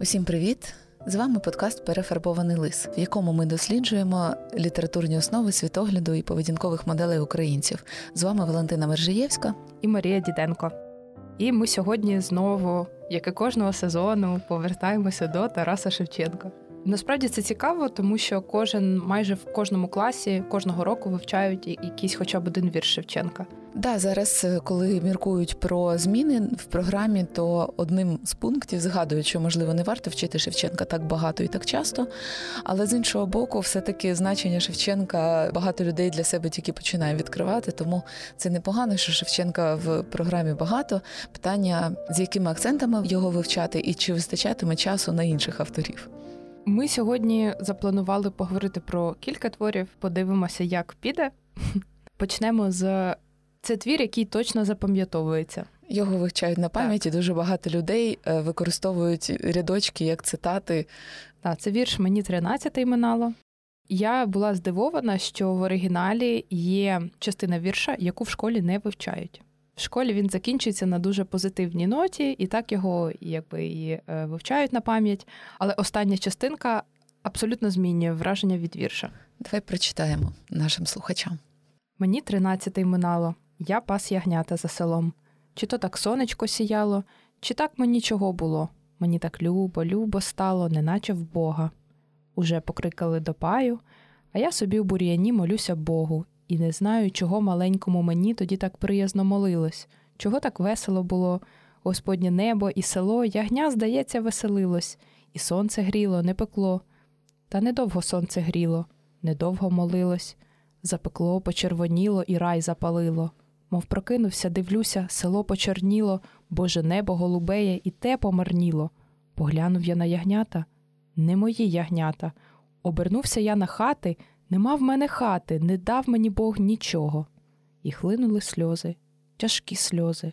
Усім привіт! З вами подкаст Перефарбований лис, в якому ми досліджуємо літературні основи світогляду і поведінкових моделей українців. З вами Валентина Мержиєвська і Марія Діденко. І ми сьогодні знову, як і кожного сезону, повертаємося до Тараса Шевченка. Насправді це цікаво, тому що кожен майже в кожному класі кожного року вивчають якийсь, хоча б один вірш Шевченка. Да, зараз, е, коли міркують про зміни в програмі, то одним з пунктів згадують, що можливо не варто вчити Шевченка так багато і так часто. Але з іншого боку, все-таки значення Шевченка багато людей для себе тільки починає відкривати. Тому це непогано, що Шевченка в програмі багато. Питання з якими акцентами його вивчати, і чи вистачатиме часу на інших авторів. Ми сьогодні запланували поговорити про кілька творів. Подивимося, як піде. Почнемо з це твір, який точно запам'ятовується. Його вивчають на пам'яті. Дуже багато людей е, використовують рядочки як цитати. Так, це вірш мені 13 минало. Я була здивована, що в оригіналі є частина вірша, яку в школі не вивчають. В школі він закінчується на дуже позитивній ноті, і так його якби і е, вивчають на пам'ять. Але остання частинка абсолютно змінює враження від вірша. Давай прочитаємо нашим слухачам. Мені тринадцятий минало, я пас ягнята за селом. Чи то так сонечко сіяло, чи так мені чого було? Мені так любо, любо стало, неначе в Бога. Уже покрикали до паю, а я собі в бур'яні молюся Богу, і не знаю, чого маленькому мені тоді так приязно молилось, чого так весело було. Господнє небо і село ягня, здається, веселилось, і сонце гріло, не пекло. Та недовго сонце гріло, недовго молилось, запекло, почервоніло і рай запалило. Мов прокинувся, дивлюся, село почерніло, Боже небо голубеє, і те помарніло. Поглянув я на ягнята, не мої ягнята. Обернувся я на хати, нема в мене хати, не дав мені Бог нічого. І хлинули сльози, тяжкі сльози.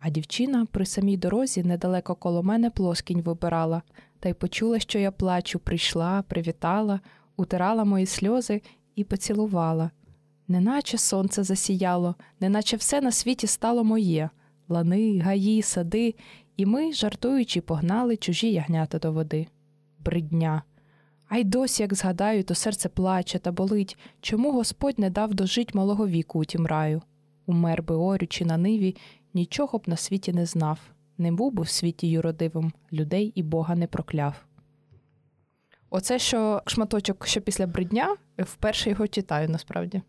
А дівчина при самій дорозі недалеко коло мене плоскінь вибирала, та й почула, що я плачу, прийшла, привітала, утирала мої сльози і поцілувала. Неначе сонце засіяло, неначе все на світі стало моє лани, гаї, сади, і ми, жартуючи, погнали чужі ягнята до води. Бридня. А й досі, як згадаю, то серце плаче та болить, чому Господь не дав дожить малого віку у тім раю. Умер би орючи на ниві, нічого б на світі не знав, не був би в світі юродивим, людей і Бога не прокляв. Оце що шматочок що після бридня, вперше його читаю насправді.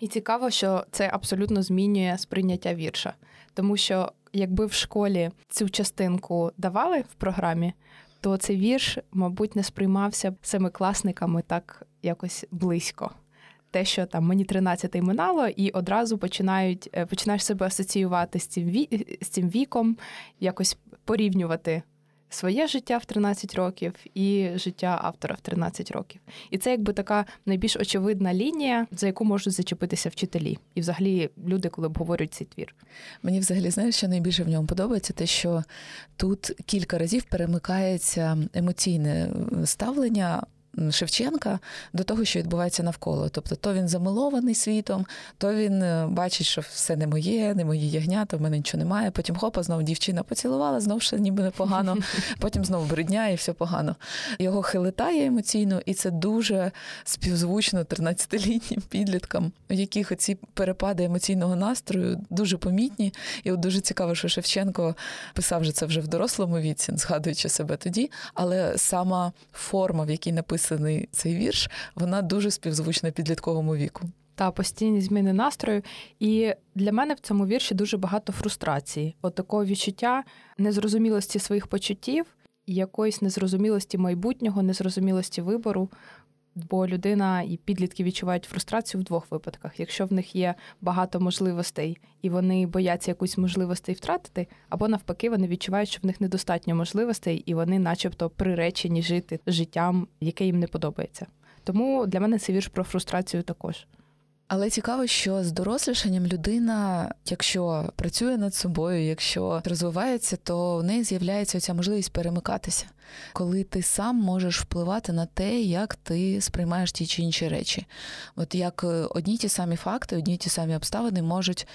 І цікаво, що це абсолютно змінює сприйняття вірша, тому що якби в школі цю частинку давали в програмі, то цей вірш, мабуть, не сприймався семикласниками так якось близько. Те, що там мені 13 минало, і одразу починають е, починаєш себе асоціювати з цим ві, з цим віком, якось порівнювати своє життя в 13 років і життя автора в 13 років. І це якби така найбільш очевидна лінія, за яку можуть зачепитися вчителі, і взагалі люди, коли обговорюють цей твір. Мені взагалі знаєш, що найбільше в ньому подобається, те, що тут кілька разів перемикається емоційне ставлення. Шевченка до того, що відбувається навколо. Тобто, то він замилований світом, то він е, бачить, що все не моє, не мої ягнята, в мене нічого немає. Потім хопа, знову дівчина поцілувала, знову ще ніби непогано. Потім знову бридня і все погано. Його хилитає емоційно, і це дуже співзвучно 13-літнім підліткам, у яких оці перепади емоційного настрою дуже помітні. І от дуже цікаво, що Шевченко писав же це вже в дорослому віці, згадуючи себе тоді, але сама форма, в якій написано написаний цей вірш, вона дуже співзвучна підлітковому віку. Та постійні зміни настрою. І для мене в цьому вірші дуже багато фрустрації, от такого відчуття незрозумілості своїх почуттів, якоїсь незрозумілості майбутнього, незрозумілості вибору. Бо людина і підлітки відчувають фрустрацію в двох випадках. Якщо в них є багато можливостей і вони бояться якусь можливостей втратити, або навпаки, вони відчувають, що в них недостатньо можливостей, і вони, начебто, приречені жити життям, яке їм не подобається. Тому для мене це вірш про фрустрацію також. Але цікаво, що з дорослішанням людина, якщо працює над собою, якщо розвивається, то в неї з'являється ця можливість перемикатися, коли ти сам можеш впливати на те, як ти сприймаєш ті чи інші речі. От як одні ті самі факти, одні ті самі обставини можуть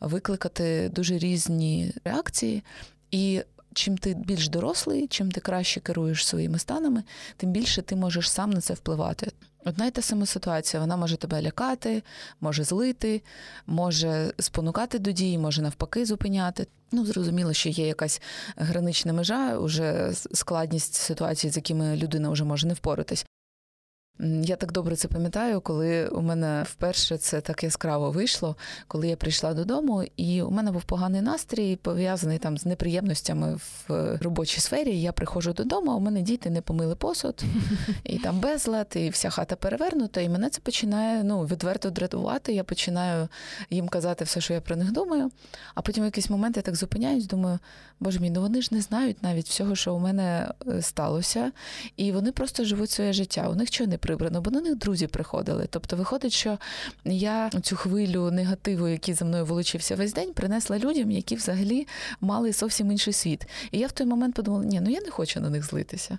викликати дуже різні реакції. І чим ти більш дорослий, чим ти краще керуєш своїми станами, тим більше ти можеш сам на це впливати. Одна й та сама ситуація, вона може тебе лякати, може злити, може спонукати до дії, може навпаки зупиняти. Ну, зрозуміло, що є якась гранична межа, уже складність ситуації, з якими людина вже може не впоратись. Я так добре це пам'ятаю, коли у мене вперше це так яскраво вийшло, коли я прийшла додому, і у мене був поганий настрій, пов'язаний там з неприємностями в робочій сфері. Я приходжу додому, а у мене діти не помили посуд, і там безлад, і вся хата перевернута. І мене це починає ну, відверто дратувати. Я починаю їм казати все, що я про них думаю. А потім в якийсь момент я так зупиняюсь, думаю, боже мій, ну вони ж не знають навіть всього, що у мене е, сталося, і вони просто живуть своє життя. У них чого не прибрано, бо на них друзі приходили. Тобто, виходить, що я цю хвилю негативу, який за мною волочився весь день, принесла людям, які взагалі мали зовсім інший світ. І я в той момент подумала, ні, ну я не хочу на них злитися.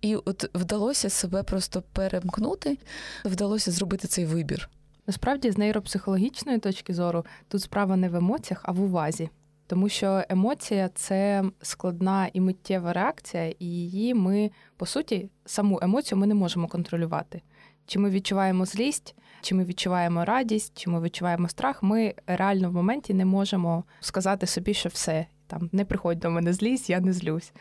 І от вдалося себе просто перемкнути, вдалося зробити цей вибір. Насправді, з нейропсихологічної точки зору, тут справа не в емоціях, а в увазі. Тому що емоція це складна і миттєва реакція, і її ми, по суті, саму емоцію ми не можемо контролювати. Чи ми відчуваємо злість, чи ми відчуваємо радість, чи ми відчуваємо страх, ми реально в моменті не можемо сказати собі, що все, там не приходь до мене злість, я не злюсь.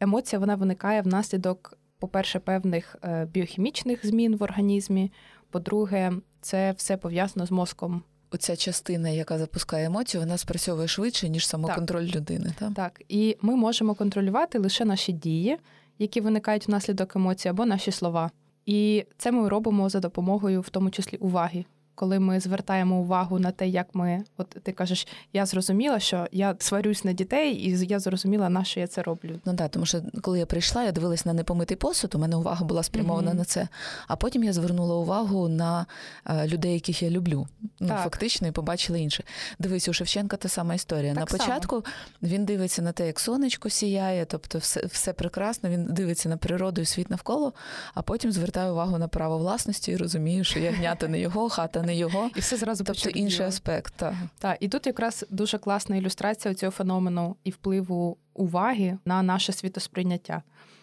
Емоція вона виникає внаслідок, по-перше, певних е, біохімічних змін в організмі. По-друге, це все пов'язано з мозком оця частина, яка запускає емоцію, вона спрацьовує швидше, ніж самоконтроль так. людини. Так? так, і ми можемо контролювати лише наші дії, які виникають внаслідок емоцій, або наші слова. І це ми робимо за допомогою, в тому числі, уваги коли ми звертаємо увагу на те, як ми, от ти кажеш, я зрозуміла, що я сварюсь на дітей, і я зрозуміла, на що я це роблю. Ну так, тому що коли я прийшла, я дивилась на непомитий посуд, у мене увага була спрямована mm-hmm. на це. А потім я звернула увагу на е, людей, яких я люблю. Ну, фактично, і побачила інше. Дивись, у Шевченка та сама історія. Так на початку само. він дивиться на те, як сонечко сіяє, тобто все все прекрасно. Він дивиться на природу і світ навколо, а потім звертає увагу на право власності і розуміє, що ягнята не його, хата не його, і все зразу тобто інший аспект. Так. Так, і тут якраз дуже класна ілюстрація цього феномену і впливу уваги на наше світосприйняття.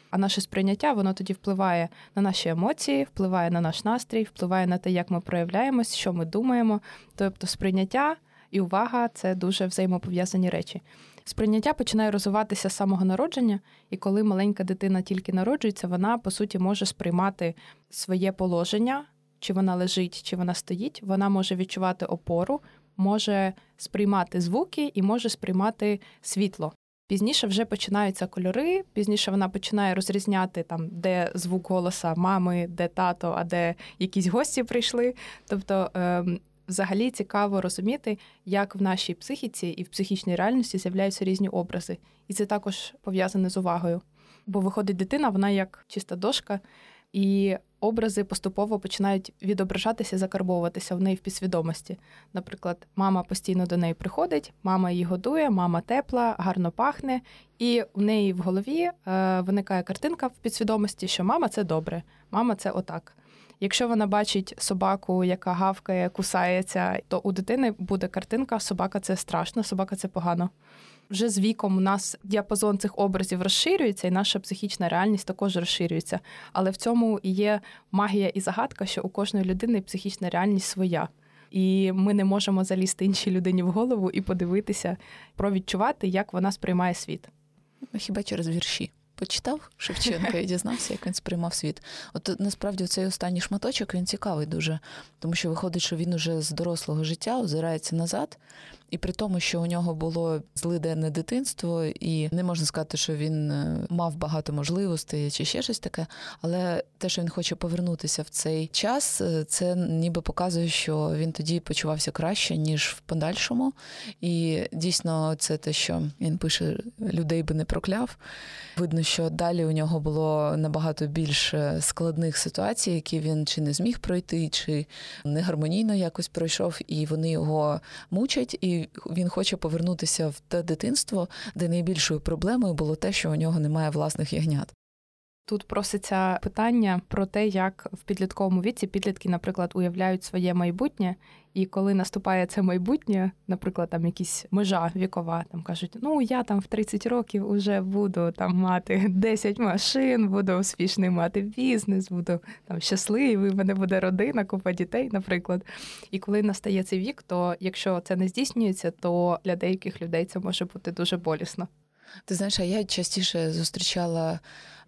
А наше сприйняття воно тоді впливає на наші емоції, впливає на наш настрій, впливає на те, як ми проявляємось, що ми думаємо. Тобто, сприйняття і увага це дуже взаємопов'язані речі. Сприйняття починає розвиватися з самого народження, і коли маленька дитина тільки народжується, вона по суті може сприймати своє положення чи вона лежить, чи вона стоїть, вона може відчувати опору, може сприймати звуки і може сприймати світло. Пізніше вже починаються кольори, пізніше вона починає розрізняти там, де звук голоса мами, де тато, а де якісь гості прийшли. Тобто, е, взагалі цікаво розуміти, як в нашій психіці і в психічній реальності з'являються різні образи. І це також пов'язане з увагою. Бо виходить дитина, вона як чиста дошка, і образи поступово починають відображатися, закарбовуватися в неї в підсвідомості. Наприклад, мама постійно до неї приходить, мама її годує, мама тепла, гарно пахне, і в неї в голові е, виникає картинка в підсвідомості, що мама це добре, мама це отак. Якщо вона бачить собаку, яка гавкає, кусається, то у дитини буде картинка Собака це страшно, собака це погано вже з віком у нас діапазон цих образів розширюється, і наша психічна реальність також розширюється. Але в цьому і є магія і загадка, що у кожної людини психічна реальність своя. І ми не можемо залізти іншій людині в голову і подивитися, провідчувати, як вона сприймає світ. Хіба через вірші? Почитав Шевченка і дізнався, як він сприймав світ. От насправді цей останній шматочок він цікавий дуже, тому що виходить, що він уже з дорослого життя озирається назад і при тому, що у нього було злиденне дитинство, і не можна сказати, що він е, мав багато можливостей чи ще щось таке. Але те, що він хоче повернутися в цей час, е, це ніби показує, що він тоді почувався краще ніж в подальшому. І дійсно, це те, що він пише: людей би не прокляв. Видно, що далі у нього було набагато більше складних ситуацій, які він чи не зміг пройти, чи не гармонійно якось пройшов, і вони його мучать. І він хоче повернутися в те дитинство, де найбільшою проблемою було те, що у нього немає власних ягнят. Тут проситься питання про те, як в підлітковому віці підлітки, наприклад, уявляють своє майбутнє, і коли наступає це майбутнє, наприклад, там якісь межа вікова, там кажуть, ну я там в 30 років уже буду там мати 10 машин, буду успішний мати бізнес, буду там щасливий, в мене буде родина, купа дітей, наприклад. І коли настає цей вік, то якщо це не здійснюється, то для деяких людей це може бути дуже болісно. Ти знаєш, а я частіше зустрічала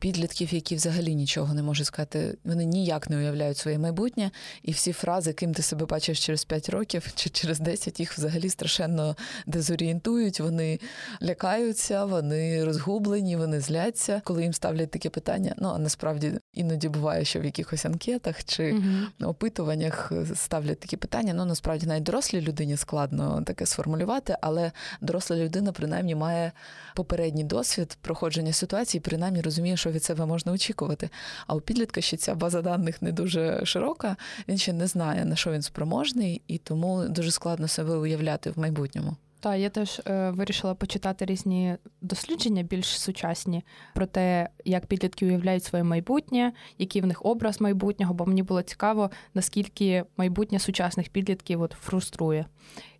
підлітків, які взагалі нічого не можуть сказати. Вони ніяк не уявляють своє майбутнє, і всі фрази, ким ти себе бачиш через 5 років чи через 10, їх взагалі страшенно дезорієнтують. Вони лякаються, вони розгублені, вони зляться, коли їм ставлять таке питання. Ну а насправді іноді буває, що в якихось анкетах чи угу. опитуваннях ставлять такі питання. Ну насправді навіть дорослій людині складно таке сформулювати, але доросла людина принаймні має попередній досвід проходження ситуації, принаймні розуміє, що від себе можна очікувати. А у підлітка ще ця база даних не дуже широка, він ще не знає, на що він спроможний, і тому дуже складно себе уявляти в майбутньому. Так, я теж е, вирішила почитати різні дослідження більш сучасні про те, як підлітки уявляють своє майбутнє, який в них образ майбутнього, бо мені було цікаво, наскільки майбутнє сучасних підлітків от фруструє.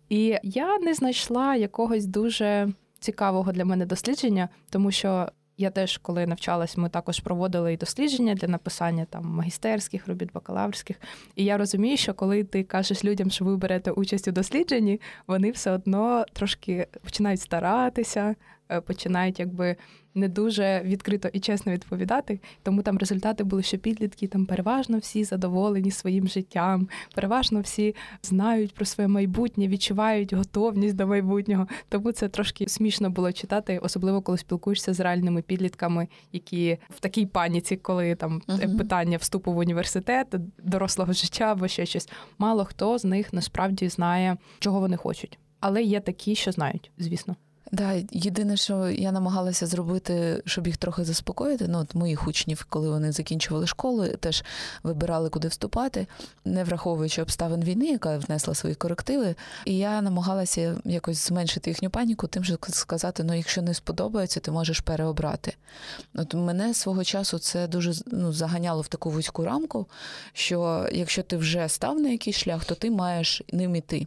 І я не знайшла якогось дуже цікавого для мене дослідження, тому що я теж, коли навчалась, ми також проводили і дослідження для написання там магістерських робіт, бакалаврських. І я розумію, що коли ти кажеш людям, що ви берете участь у дослідженні, вони все одно трошки починають старатися, починають якби не дуже відкрито і чесно відповідати. Тому там результати були, що підлітки там переважно всі задоволені своїм життям, переважно всі знають про своє майбутнє, відчувають готовність до майбутнього. Тому це трошки смішно було читати, особливо коли спілкуєшся з реальними підлітками, які в такій паніці, коли там uh-huh. питання вступу в університет, дорослого життя або ще щось. Мало хто з них насправді знає, чого вони хочуть. Але є такі, що знають, звісно. Да, єдине, що я намагалася зробити, щоб їх трохи заспокоїти. Ну, от моїх учнів, коли вони закінчували школу, теж вибирали, куди вступати, не враховуючи обставин війни, яка внесла свої корективи. І я намагалася якось зменшити їхню паніку, тим же сказати: ну, якщо не сподобається, ти можеш переобрати. От мене свого часу це дуже ну, заганяло в таку вузьку рамку, що якщо ти вже став на якийсь шлях, то ти маєш ним іти.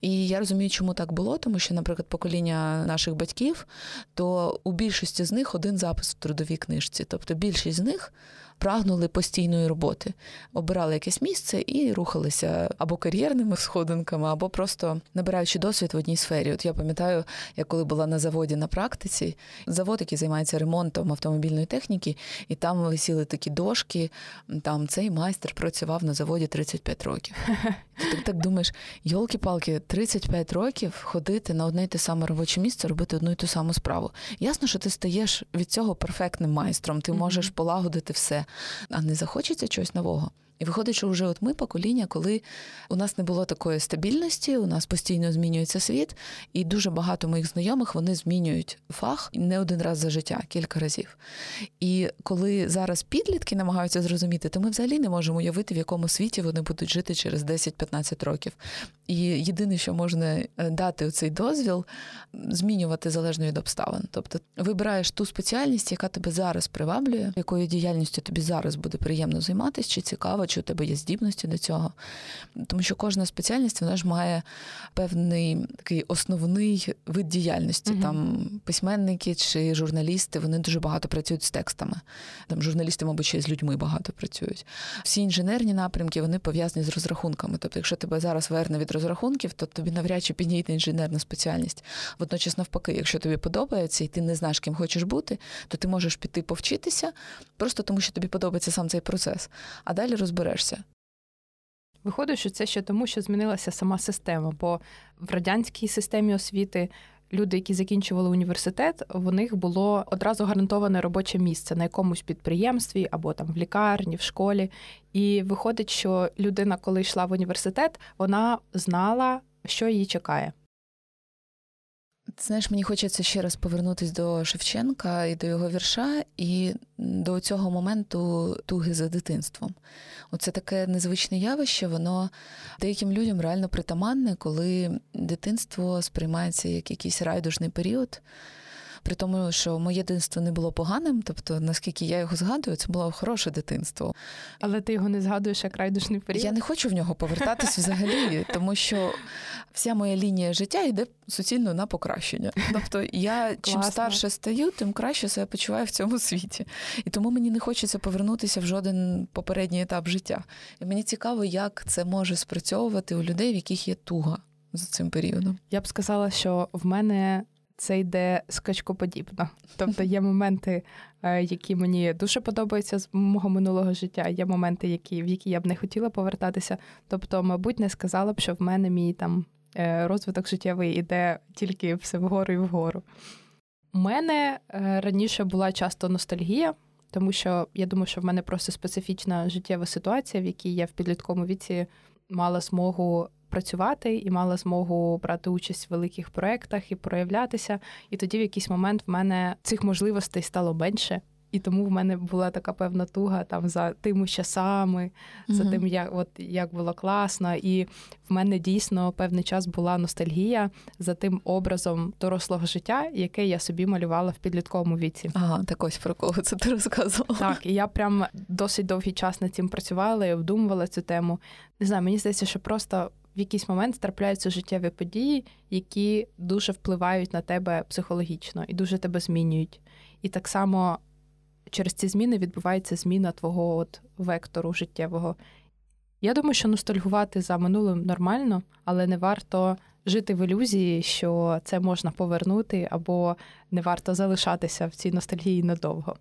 І я розумію, чому так було, тому що, наприклад, покоління наших батьків, то у більшості з них один запис в трудовій книжці. Тобто більшість з них прагнули постійної роботи, обирали якесь місце і рухалися або кар'єрними сходинками, або просто набираючи досвід в одній сфері. От я пам'ятаю, я коли була на заводі на практиці, завод, який займається ремонтом автомобільної техніки, і там висіли такі дошки. Там цей майстер працював на заводі 35 років. Ти так, так думаєш, йолки-палки, 35 років ходити на одне й те саме робоче місце, робити одну й ту саму справу. Ясно, що ти стаєш від цього перфектним майстром, ти можеш полагодити все а не захочеться чогось нового. І виходить, що вже от ми покоління, коли у нас не було такої стабільності, у нас постійно змінюється світ, і дуже багато моїх знайомих вони змінюють фах не один раз за життя, кілька разів. І коли зараз підлітки намагаються зрозуміти, то ми взагалі не можемо уявити, в якому світі вони будуть жити через 10-15 років. І єдине, що можна е, дати у цей дозвіл, змінювати залежно від обставин. Тобто вибираєш ту спеціальність, яка тебе зараз приваблює, якою діяльністю тобі зараз буде приємно займатися, чи цікаво, чи у тебе є здібності до цього. Тому що кожна спеціальність вона ж має певний такий основний вид діяльності. Угу. Там письменники чи журналісти вони дуже багато працюють з текстами. Там журналісти, мабуть, ще з людьми багато працюють. Всі інженерні напрямки вони пов'язані з розрахунками. Тобто, якщо тебе зараз верне від розрахунків, то тобі навряд чи підійде інженерна спеціальність. Водночас, навпаки, якщо тобі подобається і ти не знаєш, ким хочеш бути, то ти можеш піти повчитися, просто тому що тобі подобається сам цей процес, а далі розберешся. Виходить, що це ще тому, що змінилася сама система, бо в радянській системі освіти. Люди, які закінчували університет, в них було одразу гарантоване робоче місце на якомусь підприємстві або там в лікарні, в школі. І виходить, що людина, коли йшла в університет, вона знала, що її чекає. Знаєш, мені хочеться ще раз повернутися до Шевченка і до його вірша, і до цього моменту туги за дитинством. Оце таке незвичне явище, воно деяким людям реально притаманне, коли дитинство сприймається як якийсь райдужний період. При тому, що моє дитинство не було поганим, тобто, наскільки я його згадую, це було хороше дитинство. Але ти його не згадуєш як райдушний період? Я не хочу в нього повертатись взагалі, тому що вся моя лінія життя йде суцільно на покращення. Тобто, я чим старше стаю, тим краще себе почуваю в цьому світі. І тому мені не хочеться повернутися в жоден попередній етап життя. І мені цікаво, як це може спрацьовувати у людей, в яких є туга за цим періодом. Я б сказала, що в мене це йде скачкоподібно. Тобто є моменти, е, які мені дуже подобаються з мого минулого життя. Є моменти, які в які я б не хотіла повертатися. Тобто, мабуть, не сказала б, що в мене мій там е, розвиток життєвий іде тільки все вгору і вгору. У мене е, раніше була часто ностальгія, тому що я думаю, що в мене просто специфічна життєва ситуація, в якій я в підлітковому віці мала змогу працювати і мала змогу брати участь в великих проєктах і проявлятися. І тоді в якийсь момент в мене цих можливостей стало менше. І тому в мене була така певна туга там за тими часами, mm-hmm. за тим, як от як було класно. І в мене дійсно певний час була ностальгія за тим образом дорослого життя, яке я собі малювала в підлітковому віці. Ага, так ось про кого це ти розказувала. Так, і я прям досить довгий час над цим працювала і обдумувала цю тему. Не знаю, мені здається, що просто в якийсь момент трапляються життєві події, які дуже впливають на тебе психологічно і дуже тебе змінюють. І так само через ці зміни відбувається зміна твого от вектору життєвого. Я думаю, що ностальгувати за минулим нормально, але не варто жити в ілюзії, що це можна повернути, або не варто залишатися в цій ностальгії надовго.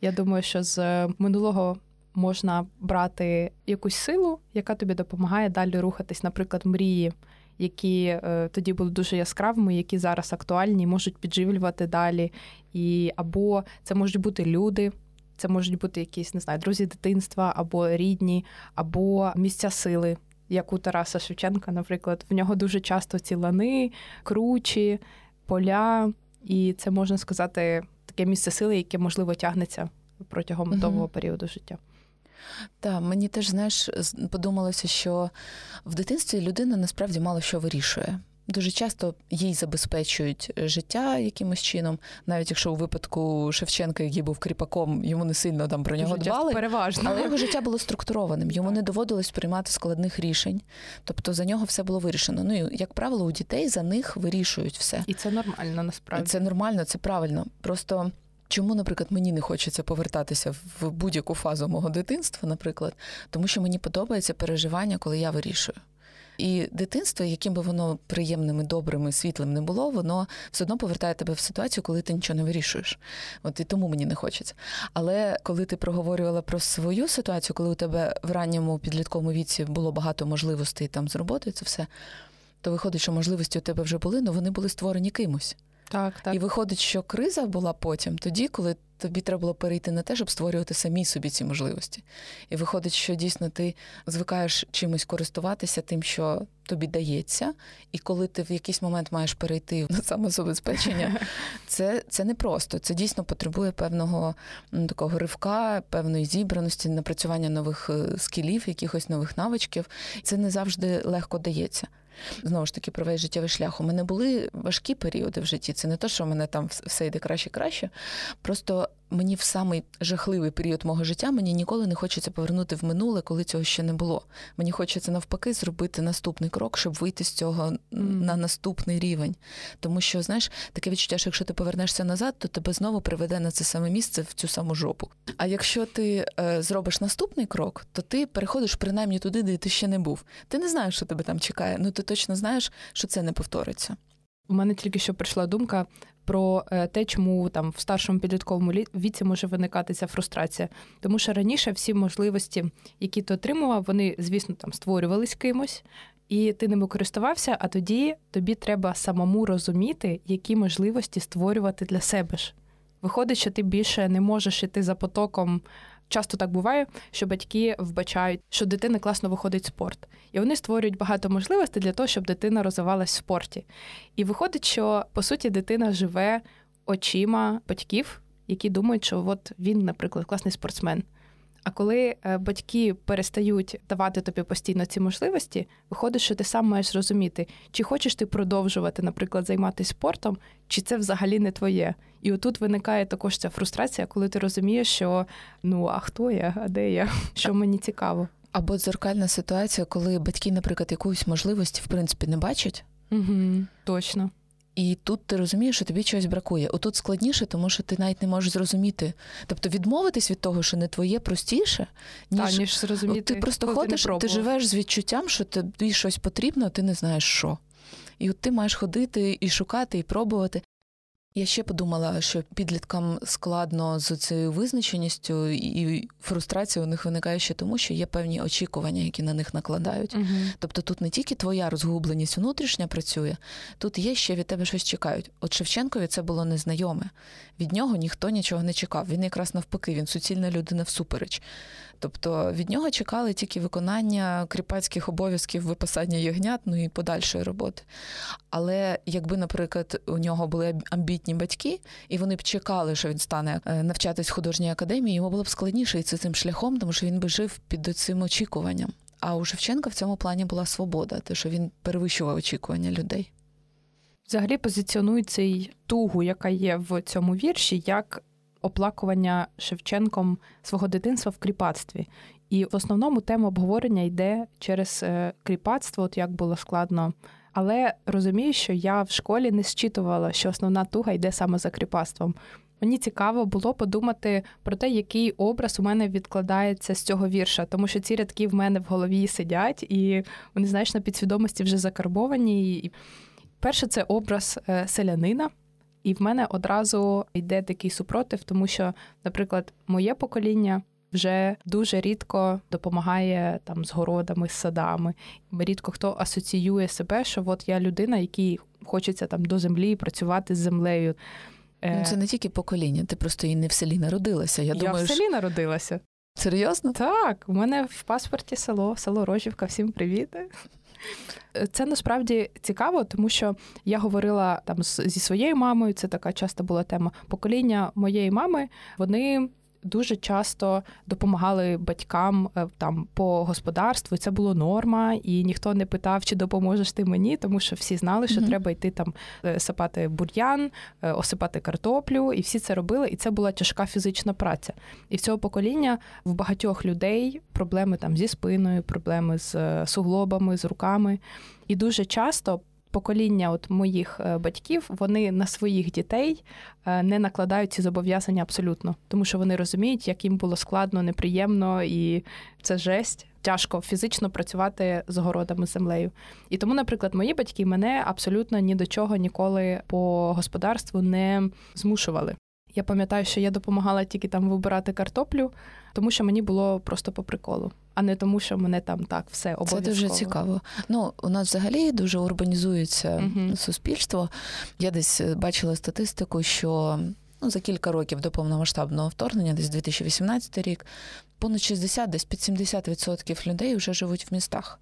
Я думаю, що з минулого можна брати якусь силу, яка тобі допомагає далі рухатись, наприклад, мрії, які е, тоді були дуже яскравими, які зараз актуальні, можуть підживлювати далі. І Або це можуть бути люди. Це можуть бути якісь, не знаю, друзі дитинства, або рідні, або місця сили, як у Тараса Шевченка, наприклад. В нього дуже часто ці лани, кручі, поля, і це можна сказати таке місце сили, яке можливо тягнеться протягом угу. довгого періоду життя. Так, мені теж знаєш, подумалося, що в дитинстві людина насправді мало що вирішує. Дуже часто їй забезпечують життя якимось чином, навіть якщо у випадку Шевченка, який був кріпаком, йому не сильно там про нього Дуже дбали. переважно. Але його життя було структурованим, йому не доводилось приймати складних рішень. Тобто за нього все було вирішено. Ну і як правило, у дітей за них вирішують все. І це нормально насправді. Це нормально, це правильно. Просто. Чому, наприклад, мені не хочеться повертатися в будь-яку фазу мого дитинства, наприклад, тому що мені подобається переживання, коли я вирішую. І дитинство, яким би воно приємним, і добрим і світлим не було, воно все одно повертає тебе в ситуацію, коли ти нічого не вирішуєш. От і тому мені не хочеться. Але коли ти проговорювала про свою ситуацію, коли у тебе в ранньому підлітковому віці було багато можливостей там з роботою, це все, то виходить, що можливості у тебе вже були, але вони були створені кимось. Так, так. І виходить, що криза була потім, тоді, коли тобі треба було перейти на те, щоб створювати самі собі ці можливості. І виходить, що дійсно ти звикаєш чимось користуватися тим, що тобі дається, і коли ти в якийсь момент маєш перейти на самозабезпечення, це це не просто. Це дійсно потребує певного такого ривка, певної зібраності, напрацювання нових е, скілів, якихось нових навичків. Це не завжди легко дається. Знову ж таки, про весь життєвий шлях. У мене були важкі періоди в житті. Це не те, що в мене там все йде краще-краще. Просто мені в самий жахливий період мого життя мені ніколи не хочеться повернути в минуле, коли цього ще не було. Мені хочеться навпаки зробити наступний крок, щоб вийти з цього mm. на наступний рівень. Тому що, знаєш, таке відчуття, що якщо ти повернешся назад, то тебе знову приведе на це саме місце в цю саму жопу. А якщо ти е, зробиш наступний крок, то ти переходиш принаймні туди, де ти ще не був. Ти не знаєш, що тебе там чекає, ну ти точно знаєш, що це не повториться. У мене тільки що прийшла думка про е, те, чому там в старшому підлітковому віці може виникати ця фрустрація. Тому що раніше всі можливості, які ти отримував, вони, звісно, там створювались кимось, і ти ними користувався, а тоді тобі треба самому розуміти, які можливості створювати для себе ж. Виходить, що ти більше не можеш іти за потоком часто так буває, що батьки вбачають, що дитина класно виходить спорт, і вони створюють багато можливостей для того, щоб дитина розвивалась в спорті. І виходить, що по суті дитина живе очима батьків, які думають, що от він, наприклад, класний спортсмен. А коли е, батьки перестають давати тобі постійно ці можливості, виходить, що ти сам маєш зрозуміти, чи хочеш ти продовжувати, наприклад, займатися спортом, чи це взагалі не твоє. І отут виникає також ця фрустрація, коли ти розумієш, що ну а хто я, а де я, що мені цікаво. Або дзеркальна ситуація, коли батьки, наприклад, якоїсь можливості в принципі не бачать. Угу, Точно. І тут ти розумієш, що тобі чогось бракує. Отут складніше, тому що ти навіть не можеш зрозуміти. Тобто відмовитись від того, що не твоє простіше, ніж, Та, ніж зрозуміти. Ти просто ходиш, ти, ти живеш з відчуттям, що тобі щось потрібно, а ти не знаєш що. І от ти маєш ходити і шукати, і пробувати. Я ще подумала, що підліткам складно з цією визначеністю, і фрустрація у них виникає ще тому, що є певні очікування, які на них накладають. Угу. Тобто тут не тільки твоя розгубленість внутрішня працює, тут є ще від тебе щось чекають. От Шевченкові це було незнайоме. Від нього ніхто нічого не чекав. Він якраз навпаки, він суцільна людина всупереч. Тобто від нього чекали тільки виконання кріпацьких обов'язків випасання ягнят, ну і подальшої роботи. Але якби, наприклад, у нього були амбітні батьки, і вони б чекали, що він стане е, навчатись в художній академії, йому було б складніше йти цим шляхом, тому що він би жив під цим очікуванням. А у Шевченка в цьому плані була свобода, те, що він перевищував очікування людей. Взагалі позиціонується й тугу, яка є в цьому вірші, як оплакування Шевченком свого дитинства в кріпацтві. І в основному тема обговорення йде через е, кріпацтво, от як було складно. Але розумію, що я в школі не зчитувала, що основна туга йде саме за кріпацтвом. Мені цікаво було подумати про те, який образ у мене відкладається з цього вірша, тому що ці рядки в мене в голові сидять, і вони, знаєш, на підсвідомості вже закарбовані. І Перше, це образ е, селянина, і в мене одразу йде такий супротив, тому що, наприклад, моє покоління. Вже дуже рідко допомагає там з городами, з садами. Рідко хто асоціює себе, що от я людина, якій хочеться там до землі працювати з землею. Ну, Це не тільки покоління, ти просто і не в селі народилася. Я, я думаю, в селі народилася. Серйозно? Так, у мене в паспорті село, село Рожівка. Всім привіт. Це насправді цікаво, тому що я говорила там зі своєю мамою. Це така часто була тема. Покоління моєї мами. Вони дуже часто допомагали батькам е, там по господарству. і Це було норма, і ніхто не питав, чи допоможеш ти мені, тому що всі знали, що mm-hmm. треба йти там е, сапати бур'ян, е, осипати картоплю, і всі це робили. І це була тяжка фізична праця. І в цього покоління в багатьох людей проблеми там зі спиною, проблеми з суглобами, з руками. І дуже часто покоління от моїх е, батьків вони на своїх дітей е, не накладають ці зобов'язання абсолютно, тому що вони розуміють, як їм було складно, неприємно і це жесть. Тяжко фізично працювати з городами землею. І тому, наприклад, мої батьки мене абсолютно ні до чого ніколи по господарству не змушували. Я пам'ятаю, що я допомагала тільки там вибирати картоплю, тому що мені було просто по приколу, а не тому, що мене там так все обов'язково. Це дуже цікаво. Ну у нас взагалі дуже урбанізується uh суспільство. Я десь е, бачила статистику, що ну за кілька років до повномасштабного вторгнення, десь 2018 рік, понад 60, десь під 70% людей вже живуть в містах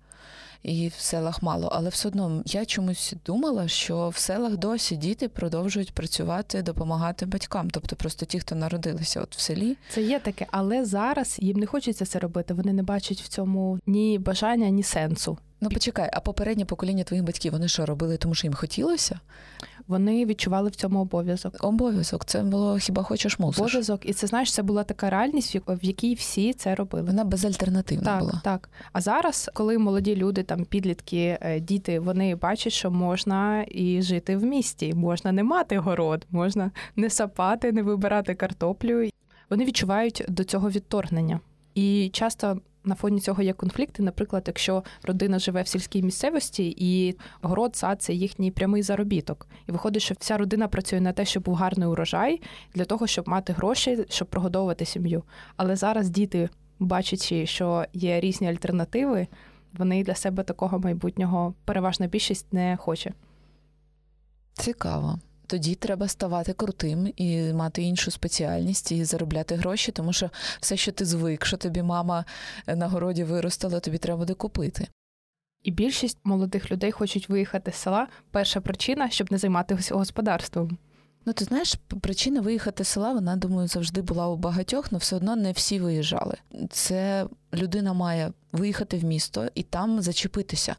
і в селах мало. Але все одно я чомусь думала, що в селах досі діти продовжують працювати, допомагати батькам. Тобто просто ті, хто народилися от в селі. Це є таке, але зараз їм не хочеться це робити. Вони не бачать в цьому ні бажання, ні сенсу. Ну почекай, а попереднє покоління твоїх батьків вони що робили, тому що їм хотілося? Вони відчували в цьому обов'язок. Обов'язок, це було хіба хочеш мусиш? Обов'язок, і це знаєш, це була така реальність, в якій всі це робили. Вона безальтернативна так, була. Так. А зараз, коли молоді люди, там підлітки, е, діти, вони бачать, що можна і жити в місті, можна не мати город, можна не сапати, не вибирати картоплю. Вони відчувають до цього відторгнення. І часто на фоні цього є конфлікти. Наприклад, якщо родина живе в сільській місцевості, і город, сад це їхній прямий заробіток. І виходить, що вся родина працює на те, щоб був гарний урожай, для того, щоб мати гроші, щоб прогодовувати сім'ю. Але зараз діти, бачачи, що є різні альтернативи, вони для себе такого майбутнього переважна більшість не хоче. Цікаво тоді треба ставати крутим і мати іншу спеціальність і заробляти гроші, тому що все, що ти звик, що тобі мама на городі виростила, тобі треба буде купити. І більшість молодих людей хочуть виїхати з села. Перша причина, щоб не займатися господарством. Ну, ти знаєш, причина виїхати з села, вона, думаю, завжди була у багатьох, але все одно не всі виїжджали. Це людина має виїхати в місто і там зачепитися,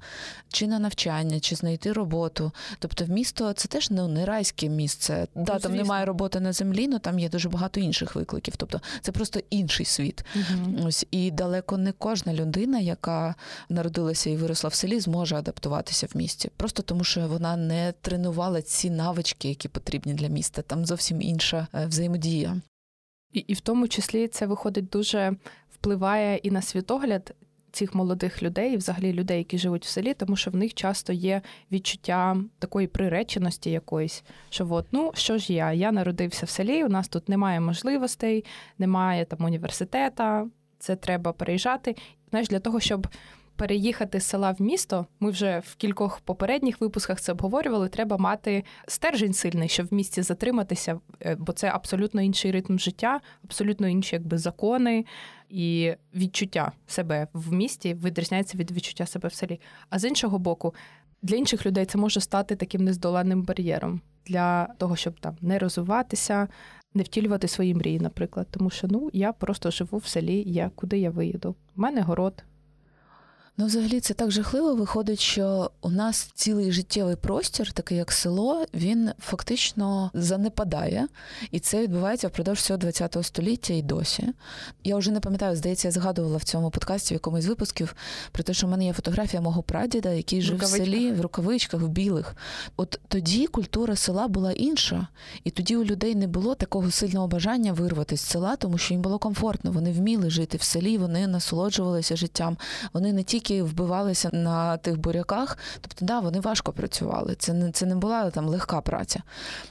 чи на навчання, чи знайти роботу. Тобто, в місто це теж ну, не райське місце. Ну, да, там немає роботи на землі, але там є дуже багато інших викликів. Тобто, це просто інший світ. Ось і далеко не кожна людина, яка народилася і виросла в селі, зможе адаптуватися в місті. Просто тому, що вона не тренувала ці навички, які потрібні для міста. Там зовсім інша е, взаємодія. І, і в тому числі це виходить дуже впливає і на світогляд цих молодих людей, і взагалі людей, які живуть в селі, тому що в них часто є відчуття такої приреченості якоїсь, що от, ну що ж я? Я народився в селі, у нас тут немає можливостей, немає там університета, це треба переїжджати. Знаєш, для того, щоб переїхати з села в місто, ми вже в кількох попередніх випусках це обговорювали. Треба мати стержень сильний, щоб в місті затриматися, е, бо це абсолютно інший ритм життя, абсолютно інші якби закони і відчуття себе в місті відрізняється від відчуття себе в селі. А з іншого боку, для інших людей це може стати таким нездоланним бар'єром для того, щоб там не розвиватися. Не втілювати свої мрії, наприклад, тому що ну я просто живу в селі. Я куди я виїду? У мене город, Ну, взагалі, це так жахливо. Виходить, що у нас цілий життєвий простір, такий як село, він фактично занепадає, і це відбувається впродовж всього ХХ століття і досі. Я вже не пам'ятаю, здається, я згадувала в цьому подкасті в якомусь з випусків про те, що в мене є фотографія мого прадіда, який жив в селі в рукавичках, в білих. От тоді культура села була інша, і тоді у людей не було такого сильного бажання вирватися з села, тому що їм було комфортно. Вони вміли жити в селі, вони насолоджувалися життям. Вони не тільки вбивалися на тих буряках, тобто, да, вони важко працювали. Це не це не була там легка праця.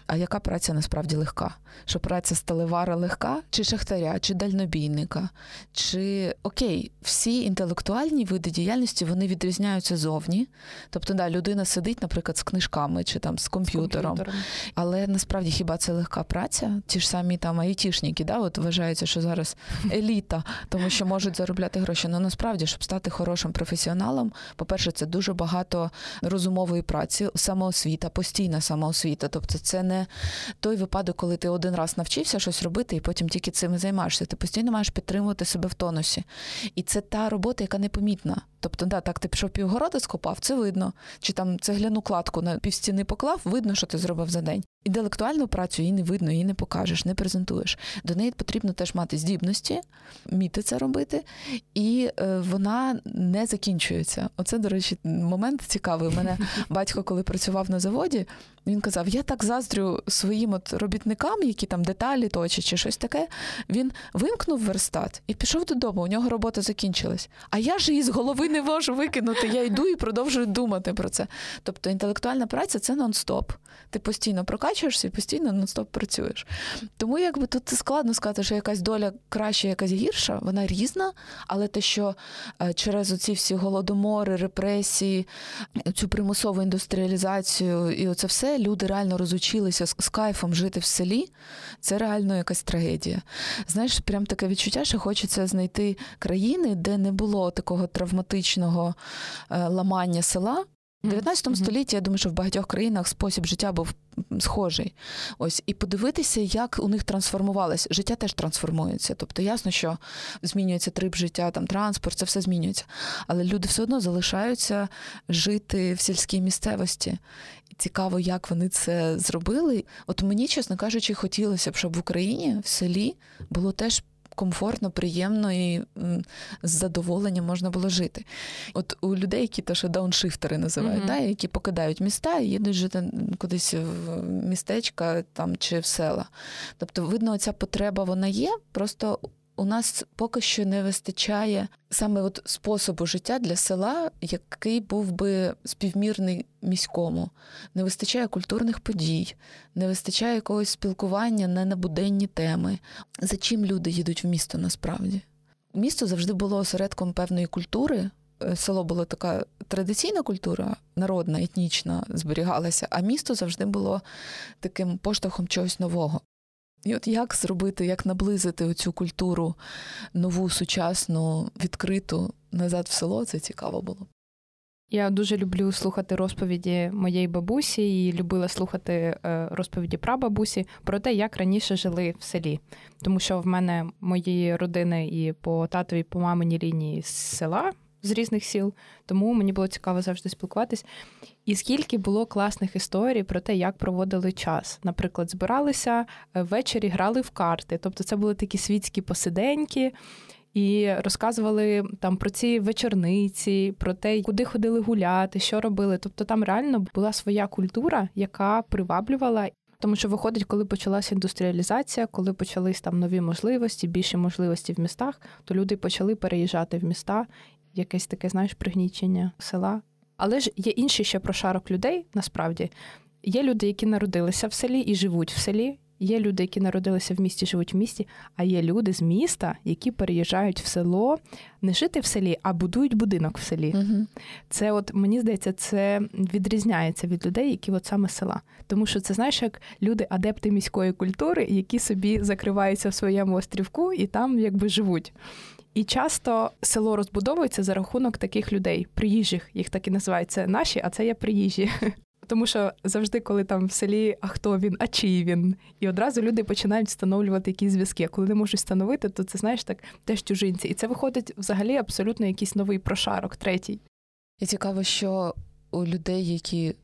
А яка праця насправді легка? Що праця сталевара легка, чи шахтаря, чи дальнобійника, чи окей, всі інтелектуальні види діяльності вони відрізняються зовні. Тобто, да, людина сидить, наприклад, з книжками чи там з комп'ютером. з комп'ютером. Але насправді хіба це легка праця? Ті ж самі там айтішники, да, от вважається, що зараз еліта, тому що можуть заробляти гроші. Ну насправді, щоб стати хорошим професіоналом, по-перше, це дуже багато розумової праці, самоосвіта, постійна самоосвіта. Тобто, це не той випадок, коли ти один раз навчився щось робити, і потім тільки цим займаєшся. Ти постійно маєш підтримувати себе в тонусі. І це та робота, яка непомітна. Тобто, да, так ти пішов півгорода скопав, це видно. Чи там цегляну кладку на півстіни поклав, видно, що ти зробив за день. Інтелектуальну працю її не видно, її не покажеш, не презентуєш. До неї потрібно теж мати здібності, вміти це робити, і е, вона не закінчується. Оце, до речі, момент цікавий. У мене батько, коли працював на заводі, він казав: Я так заздрю своїм от робітникам, які там деталі точать чи щось таке. Він вимкнув верстат і пішов додому. У нього робота закінчилась. А я ж її з голови не можу викинути. Я йду і продовжую думати про це. Тобто інтелектуальна праця це нон-стоп. Ти постійно прокачуєшся і постійно нон-стоп працюєш. Тому якби тут складно сказати, що якась доля краща, якась гірша, вона різна, але те, що е, через оці всі голодомори, репресії, цю примусову індустріалізацію і оце все люди реально розучилися з, кайфом жити в селі, це реально якась трагедія. Знаєш, прям таке відчуття, що хочеться знайти країни, де не було такого травматичного е, ламання села. У 19 столітті я думаю, що в багатьох країнах спосіб життя був схожий. Ось і подивитися, як у них трансформувалось. Життя теж трансформується. Тобто ясно, що змінюється трип життя, там транспорт, це все змінюється. Але люди все одно залишаються жити в сільській місцевості. І цікаво, як вони це зробили. От мені, чесно кажучи, хотілося б, щоб в Україні в селі було теж. Комфортно, приємно і з задоволенням можна було жити. От у людей, які то що дауншифтери називають, Мгм. да, які покидають міста і їдуть жити кудись в містечка там чи в села. Тобто, видно, ця потреба вона є. Просто у нас поки що не вистачає саме от способу життя для села, який був би співмірний міському. Не вистачає культурних подій, не вистачає якогось спілкування не на буденні теми. За чим люди їдуть в місто насправді? Місто завжди було осередком певної культури. Е, Село було така традиційна культура, народна, етнічна, зберігалася, а місто завжди було таким поштовхом чогось нового. І от як зробити, як наблизити оцю культуру нову, сучасну, відкриту назад в село, це цікаво було. Я дуже люблю слухати розповіді моєї бабусі і любила слухати е, розповіді прабабусі про те, як раніше жили в селі. Тому що в мене мої родини і по татові, по маминій лінії з села. З різних сіл, тому мені було цікаво завжди спілкуватись. І скільки було класних історій про те, як проводили час. Наприклад, збиралися е, ввечері, грали в карти. Тобто, це були такі світські посиденьки, і розказували там про ці вечорниці, про те, куди ходили гуляти, що робили. Тобто там реально була своя культура, яка приваблювала. Тому що виходить, коли почалася індустріалізація, коли почались там нові можливості, більші можливості в містах, то люди почали переїжджати в міста, якесь таке, знаєш, пригнічення села. Але ж є інший ще прошарок людей, насправді. Є люди, які народилися в селі і живуть в селі, Є люди, які народилися в місті, живуть в місті, а є люди з міста, які переїжджають в село не жити в селі, а будують будинок в селі. Угу. Це, от мені здається, це відрізняється від людей, які от саме села. Тому що це знаєш, як люди, адепти міської культури, які собі закриваються в своєму острівку і там якби живуть. І часто село розбудовується за рахунок таких людей, приїжджих, їх так і називаються наші, а це є приїжджі. Тому що завжди, коли там в селі, а хто він, а чий він, і одразу люди починають встановлювати якісь зв'язки. А коли не можуть встановити, то це знаєш так теж чужинці. І це виходить взагалі абсолютно якийсь новий прошарок, третій. І цікаво, що у людей, які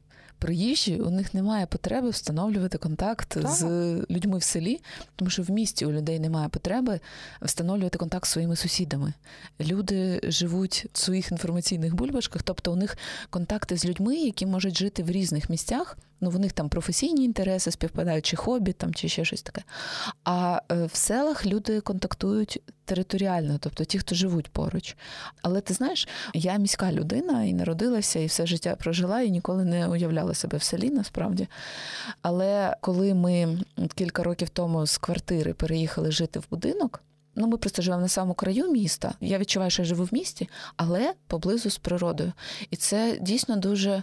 приїжджі, у них немає потреби встановлювати контакт так. з людьми в селі, тому що в місті у людей немає потреби встановлювати контакт з своїми сусідами. Люди живуть в своїх інформаційних бульбашках, тобто у них контакти з людьми, які можуть жити в різних місцях ну в них там професійні інтереси, співпадають, чи хобі там, чи ще щось таке. А е, в селах люди контактують територіально, тобто ті, хто живуть поруч. Але ти знаєш, я міська людина і народилася, і все життя прожила, і ніколи не уявляла себе в селі насправді. Але коли ми кілька років тому з квартири переїхали жити в будинок. Ну, ми просто живемо на самому краю міста. Я відчуваю, що я живу в місті, але поблизу з природою. І це дійсно дуже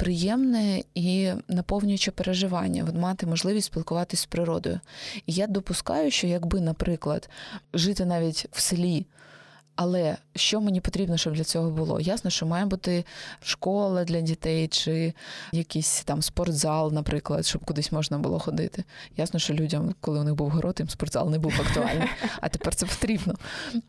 приємне і наповнююче переживання мати можливість спілкуватися з природою. І я допускаю, що якби, наприклад, жити навіть в селі. Але що мені потрібно, щоб для цього було? Ясно, що має бути школа для дітей, чи якийсь там спортзал, наприклад, щоб кудись можна було ходити. Ясно, що людям, коли у них був город, їм спортзал не був актуальний, а тепер це потрібно.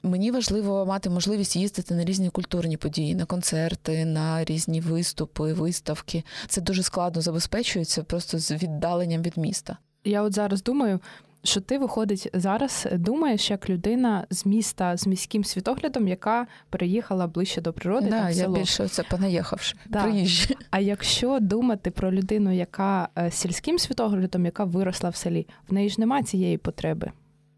Мені важливо мати можливість їздити на різні культурні події, на концерти, на різні виступи, виставки. Це дуже складно забезпечується просто з віддаленням від міста. Я от зараз думаю що ти виходить зараз, думаєш як людина з міста з міським світоглядом, яка переїхала ближче до природи. Да, там, в село. Я більше це понаїхавши. Да. Приїжджі. А якщо думати про людину, яка е, сільським світоглядом, яка виросла в селі, в неї ж немає цієї потреби.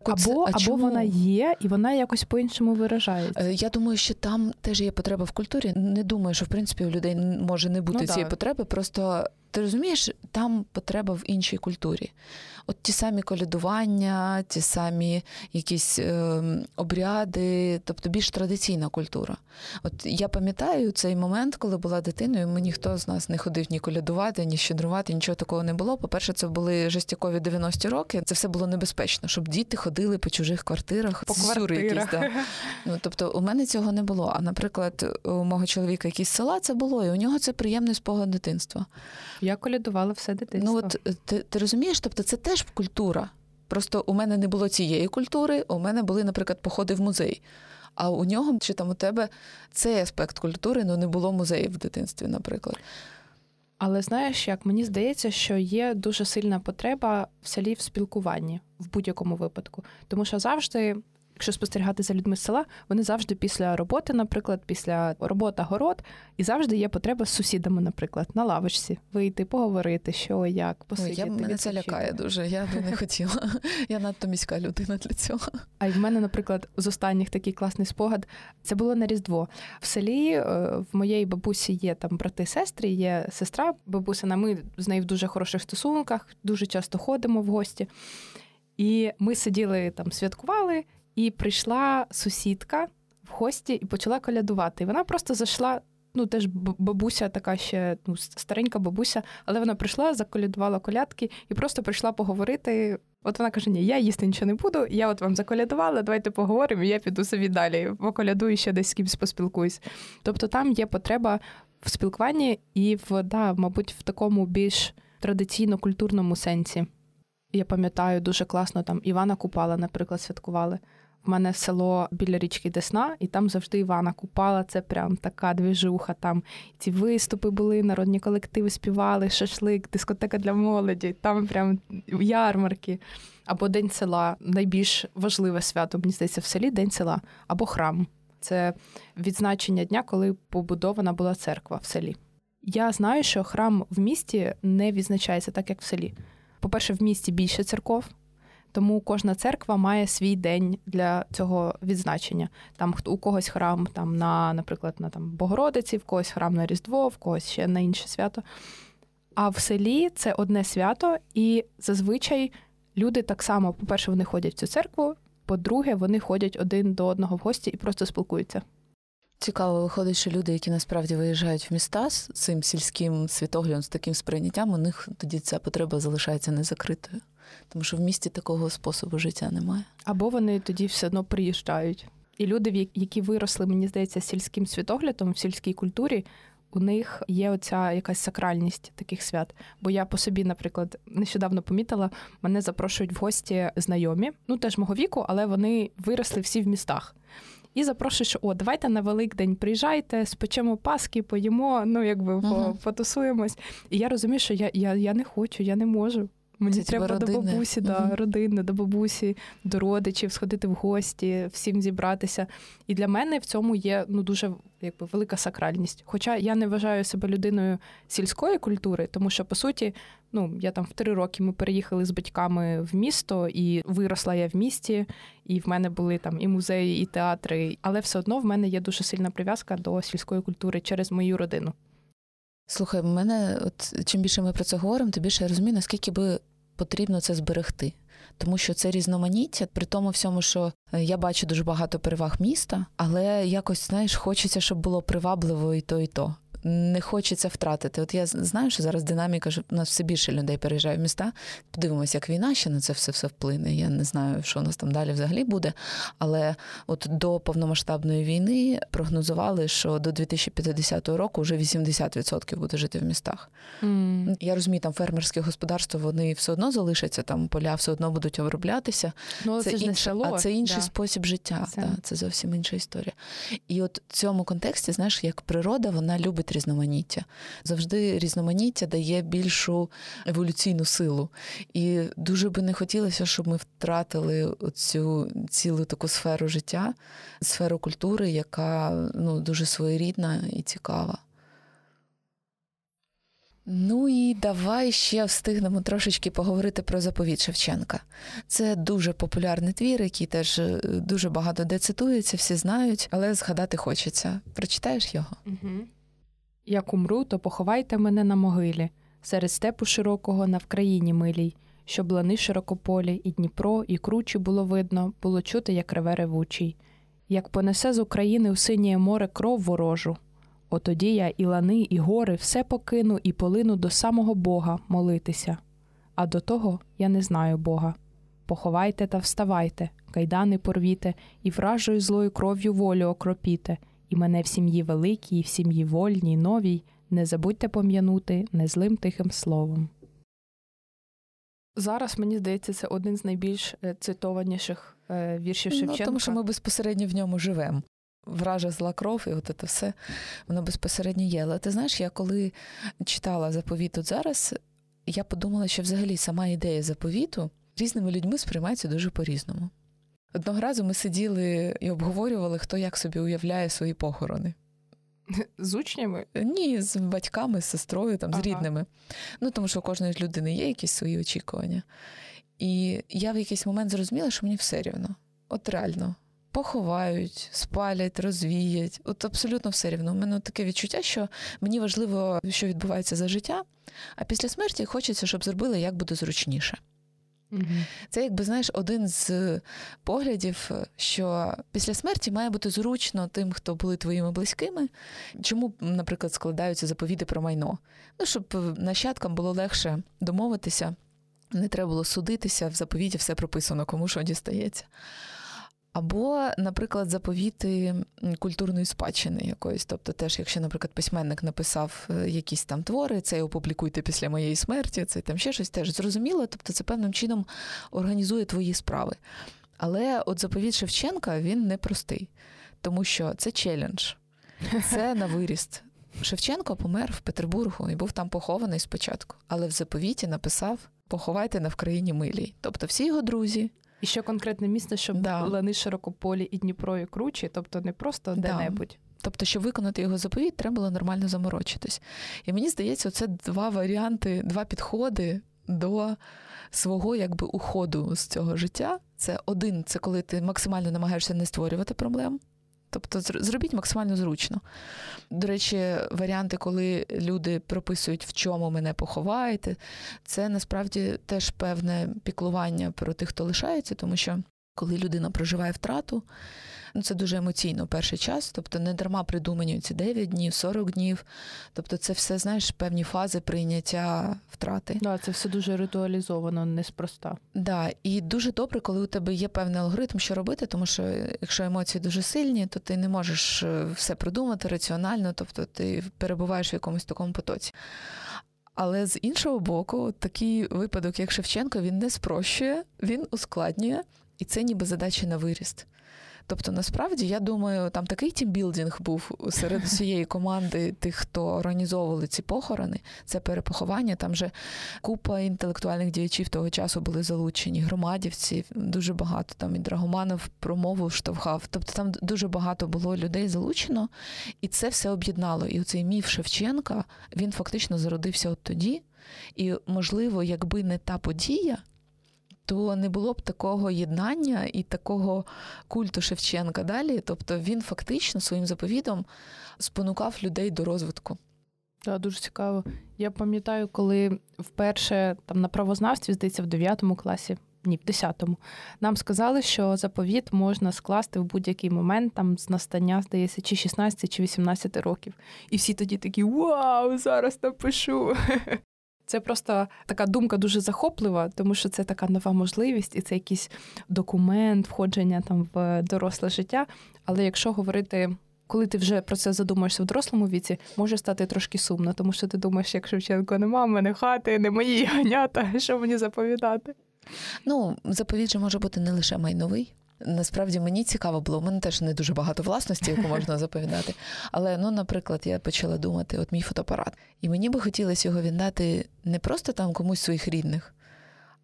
Або а або вона є, і вона якось по-іншому виражається. Е, я думаю, що там теж є потреба в культурі. Не думаю, що в принципі у людей може не бути ну, цієї так. потреби. Просто ти розумієш, там потреба в іншій культурі. От ті самі колядування, ті самі якісь е, обряди, тобто більш традиційна культура. От я пам'ятаю цей момент, коли була дитиною, ми ніхто з нас не ходив ні колядувати, ні щедрувати, нічого такого не було. По-перше, це були жестякові 90-ті роки. Це все було небезпечно, щоб діти ходили по чужих квартирах, по квартирах. якісь. Да. Ну, Тобто, у мене цього не було. А наприклад, у мого чоловіка якісь села це було, і у нього це приємний спогад дитинства. Я колядувала все дитинство. Ну от е, ти, ти розумієш, тобто це теж культура. Просто у мене не було цієї культури, у мене були, наприклад, походи в музей. А у нього чи там у тебе цей аспект культури ну не було музеїв в дитинстві, наприклад. Але знаєш, як мені здається, що є дуже сильна потреба в селі в спілкуванні в будь-якому випадку, тому що завжди якщо спостерігати за людьми з села, вони завжди після роботи, наприклад, після роботи город, і завжди є потреба з сусідами, наприклад, на лавочці вийти, поговорити, що як, посидіти. Ой, я мене це лякає дуже. Я би не хотіла. Я надто міська людина для цього. А й в мене, наприклад, з останніх такий класний спогад. Це було на Різдво. В селі е, в моєї бабусі є там брати, сестри, є сестра бабусина. Ми з нею в дуже хороших стосунках, дуже часто ходимо в гості. І ми сиділи там, святкували, і прийшла сусідка в гості і почала колядувати. І вона просто зайшла. Ну, теж бабуся, така ще ну, старенька бабуся, але вона прийшла, заколядувала колядки і просто прийшла поговорити. От вона каже: Ні, я їсти нічого не буду, я от вам заколядувала, давайте поговоримо, і я піду собі далі, поколядую ще десь з кимось поспілкуюсь. Тобто там є потреба в спілкуванні і в, да, мабуть, в такому більш традиційно-культурному сенсі. Я пам'ятаю дуже класно там Івана Купала, наприклад, святкували. В мене село біля річки Десна, і там завжди Івана Купала. Це прям така двіжуха. Там ці виступи були, народні колективи співали, шашлик, дискотека для молоді, там прям ярмарки. Або День села найбільш важливе свято, мені здається, в селі День села, або храм. Це відзначення дня, коли побудована була церква в селі. Я знаю, що храм в місті не відзначається так, як в селі. По-перше, в місті більше церков, тому кожна церква має свій день для цього відзначення. Там у когось храм там на, наприклад, на там Богородиці, в когось храм на Різдво, в когось ще на інше свято. А в селі це одне свято, і зазвичай люди так само, по-перше, вони ходять в цю церкву, по-друге, вони ходять один до одного в гості і просто спілкуються. Цікаво, виходить, що люди, які насправді виїжджають в міста з цим сільським світоглядом, з таким сприйняттям, у них тоді ця потреба залишається незакритою. Тому що в місті такого способу життя немає. Або вони тоді все одно приїжджають. І люди, які виросли, мені здається, сільським світоглядом в сільській культурі, у них є оця якась сакральність таких свят. Бо я по собі, наприклад, нещодавно помітила, мене запрошують в гості знайомі, ну теж мого віку, але вони виросли всі в містах. І запрошують, що о, давайте на Великдень приїжджайте, спечемо паски, поїмо, ну якби uh-huh. потусуємось. І я розумію, що я я, я не хочу, я не можу. Мені Це треба до бабусі, да, родини, до бабусі, до родичів, сходити в гості, всім зібратися. І для мене в цьому є ну дуже якби велика сакральність. Хоча я не вважаю себе людиною сільської культури, тому що по суті, ну я там в три роки ми переїхали з батьками в місто, і виросла я в місті, і в мене були там і музеї, і театри. Але все одно в мене є дуже сильна прив'язка до сільської культури через мою родину. Слухай, в мене, от чим більше ми про це говоримо, тим більше я розумію, наскільки би потрібно це зберегти. Тому що це різноманіття, при тому всьому, що е, я бачу дуже багато переваг міста, але якось знаєш, хочеться, щоб було привабливо і то, і то не хочеться втратити. От я знаю, що зараз динаміка що у нас все більше людей переїжджає в міста. Подивимося, як війна ще на це все все вплине. Я не знаю, що у нас там далі взагалі буде. Але от до повномасштабної війни прогнозували, що до 2050 року вже 80% буде жити в містах. Mm. Я розумію, там фермерське господарство вони все одно залишаться, там поля все одно будуть оброблятися. Ну, це, це інше, а це інший да. спосіб життя. Це. Да, це зовсім інша історія. І от в цьому контексті, знаєш, як природа, вона любить різноманіття. Завжди різноманіття дає більшу еволюційну силу. І дуже би не хотілося, щоб ми втратили цю цілу таку сферу життя, сферу культури, яка ну, дуже своєрідна і цікава. Ну і давай ще встигнемо трошечки поговорити про заповіт Шевченка. Це дуже популярний твір, який теж е, дуже багато де цитується, всі знають, але згадати хочеться. Прочитаєш його? Угу. Як умру, то поховайте мене на могилі, серед степу широкого на Вкраїні милій, щоб лани широкополі, і Дніпро, і кручі було видно, було чути, як реве ревучий. Як понесе з України у синє море кров ворожу. Отоді я і лани, і гори все покину і полину до самого Бога молитися. А до того я не знаю Бога. Поховайте та вставайте, кайдани порвіте, і вражою злою кров'ю волю окропіте і мене в сім'ї великій, в сім'ї вольній, новій, не забудьте пом'янути незлим тихим словом. Зараз мені здається, це один з найбільш е, цитованіших е, віршів ну, Шевченка. Ну, Тому що ми безпосередньо в ньому живемо. Вража зла кров, і от це все воно безпосередньо є. Але ти знаєш, я коли читала заповіт тут зараз, я подумала, що взагалі сама ідея заповіту різними людьми сприймається дуже по-різному. Одного разу ми сиділи і обговорювали, хто як собі уявляє свої похорони. З учнями? Ні, з батьками, з сестрою, там, ага. з рідними. Ну, тому що у кожної людини є якісь свої очікування. І я в якийсь момент зрозуміла, що мені все рівно. От реально. Поховають, спалять, розвіять. От абсолютно все рівно. У мене таке відчуття, що мені важливо, що відбувається за життя, а після смерті хочеться, щоб зробили як буде зручніше. Це, якби знаєш, один з поглядів, що після смерті має бути зручно тим, хто були твоїми близькими. Чому, наприклад, складаються заповіти про майно? Ну, щоб нащадкам було легше домовитися, не треба було судитися, в заповіді, все прописано, кому що дістається. Або, наприклад, заповіти культурної спадщини якоїсь. Тобто, теж, якщо, наприклад, письменник написав е, якісь там твори, це опублікуйте після моєї смерті, це там ще щось теж зрозуміло. Тобто, це певним чином організує твої справи. Але от заповіт Шевченка він непростий, тому що це челендж, це на виріст. Шевченко помер в Петербургу і був там похований спочатку, але в заповіті написав поховайте на Вкраїні милій. Тобто всі його друзі. І ще конкретне місце, щоб да. лани широкополі і Дніпро і кручі, тобто не просто де-небудь. Тобто, щоб виконати його заповіт, треба було нормально заморочитись. І мені здається, це два варіанти, два підходи до свого якби уходу з цього життя. Це один, це коли ти максимально намагаєшся не створювати проблем. Тобто зробіть максимально зручно. До речі, варіанти, коли люди прописують, в чому мене поховаєте, це насправді теж певне піклування про тих, хто лишається, тому що коли людина проживає втрату, Ну, Це дуже емоційно перший час, тобто не дарма придумані ці 9 днів, 40 днів. Тобто, це все, знаєш, певні фази прийняття втрати. Да, це все дуже ритуалізовано, неспроста. Да, і дуже добре, коли у тебе є певний алгоритм, що робити, тому що якщо емоції дуже сильні, то ти не можеш е, все продумати раціонально, тобто ти перебуваєш в якомусь такому потоці. Але з іншого боку, такий випадок, як Шевченко, він не спрощує, він ускладнює, і це ніби задача на виріст. Тобто, насправді, я думаю, там такий тімбілдинг був серед усієї команди тих, хто організовували ці похорони, це перепоховання. Там же купа інтелектуальних діячів того часу були залучені, громадівці, дуже багато там і Драгоманов промову штовхав. Тобто там дуже багато було людей залучено, і це все об'єднало. І оцей міф Шевченка він фактично зародився от тоді. І, можливо, якби не та подія, то не було б такого єднання і такого культу Шевченка далі. Тобто він фактично своїм заповідом спонукав людей до розвитку. Так, дуже цікаво. Я пам'ятаю, коли вперше там на правознавстві, здається, в 9 класі, ні, в 10-му, нам сказали, що заповіт можна скласти в будь-який момент там з настання, здається, чи 16, чи 18 років. І всі тоді такі Вау, зараз напишу. Це просто така думка дуже захоплива, тому що це така нова можливість, і це якийсь документ, входження там в доросле життя. Але якщо говорити, коли ти вже про це задумаєшся в дорослому віці, може стати трошки сумно, тому що ти думаєш, як Шевченко, нема в мене хати, не мої ганята, що мені заповідати? Ну, заповідь же може бути не лише майновий. Насправді мені цікаво було. У мене теж не дуже багато власності, яку можна заповідати. Але ну, наприклад, я почала думати: от мій фотоапарат, і мені би хотілося його віддати не просто там комусь своїх рідних,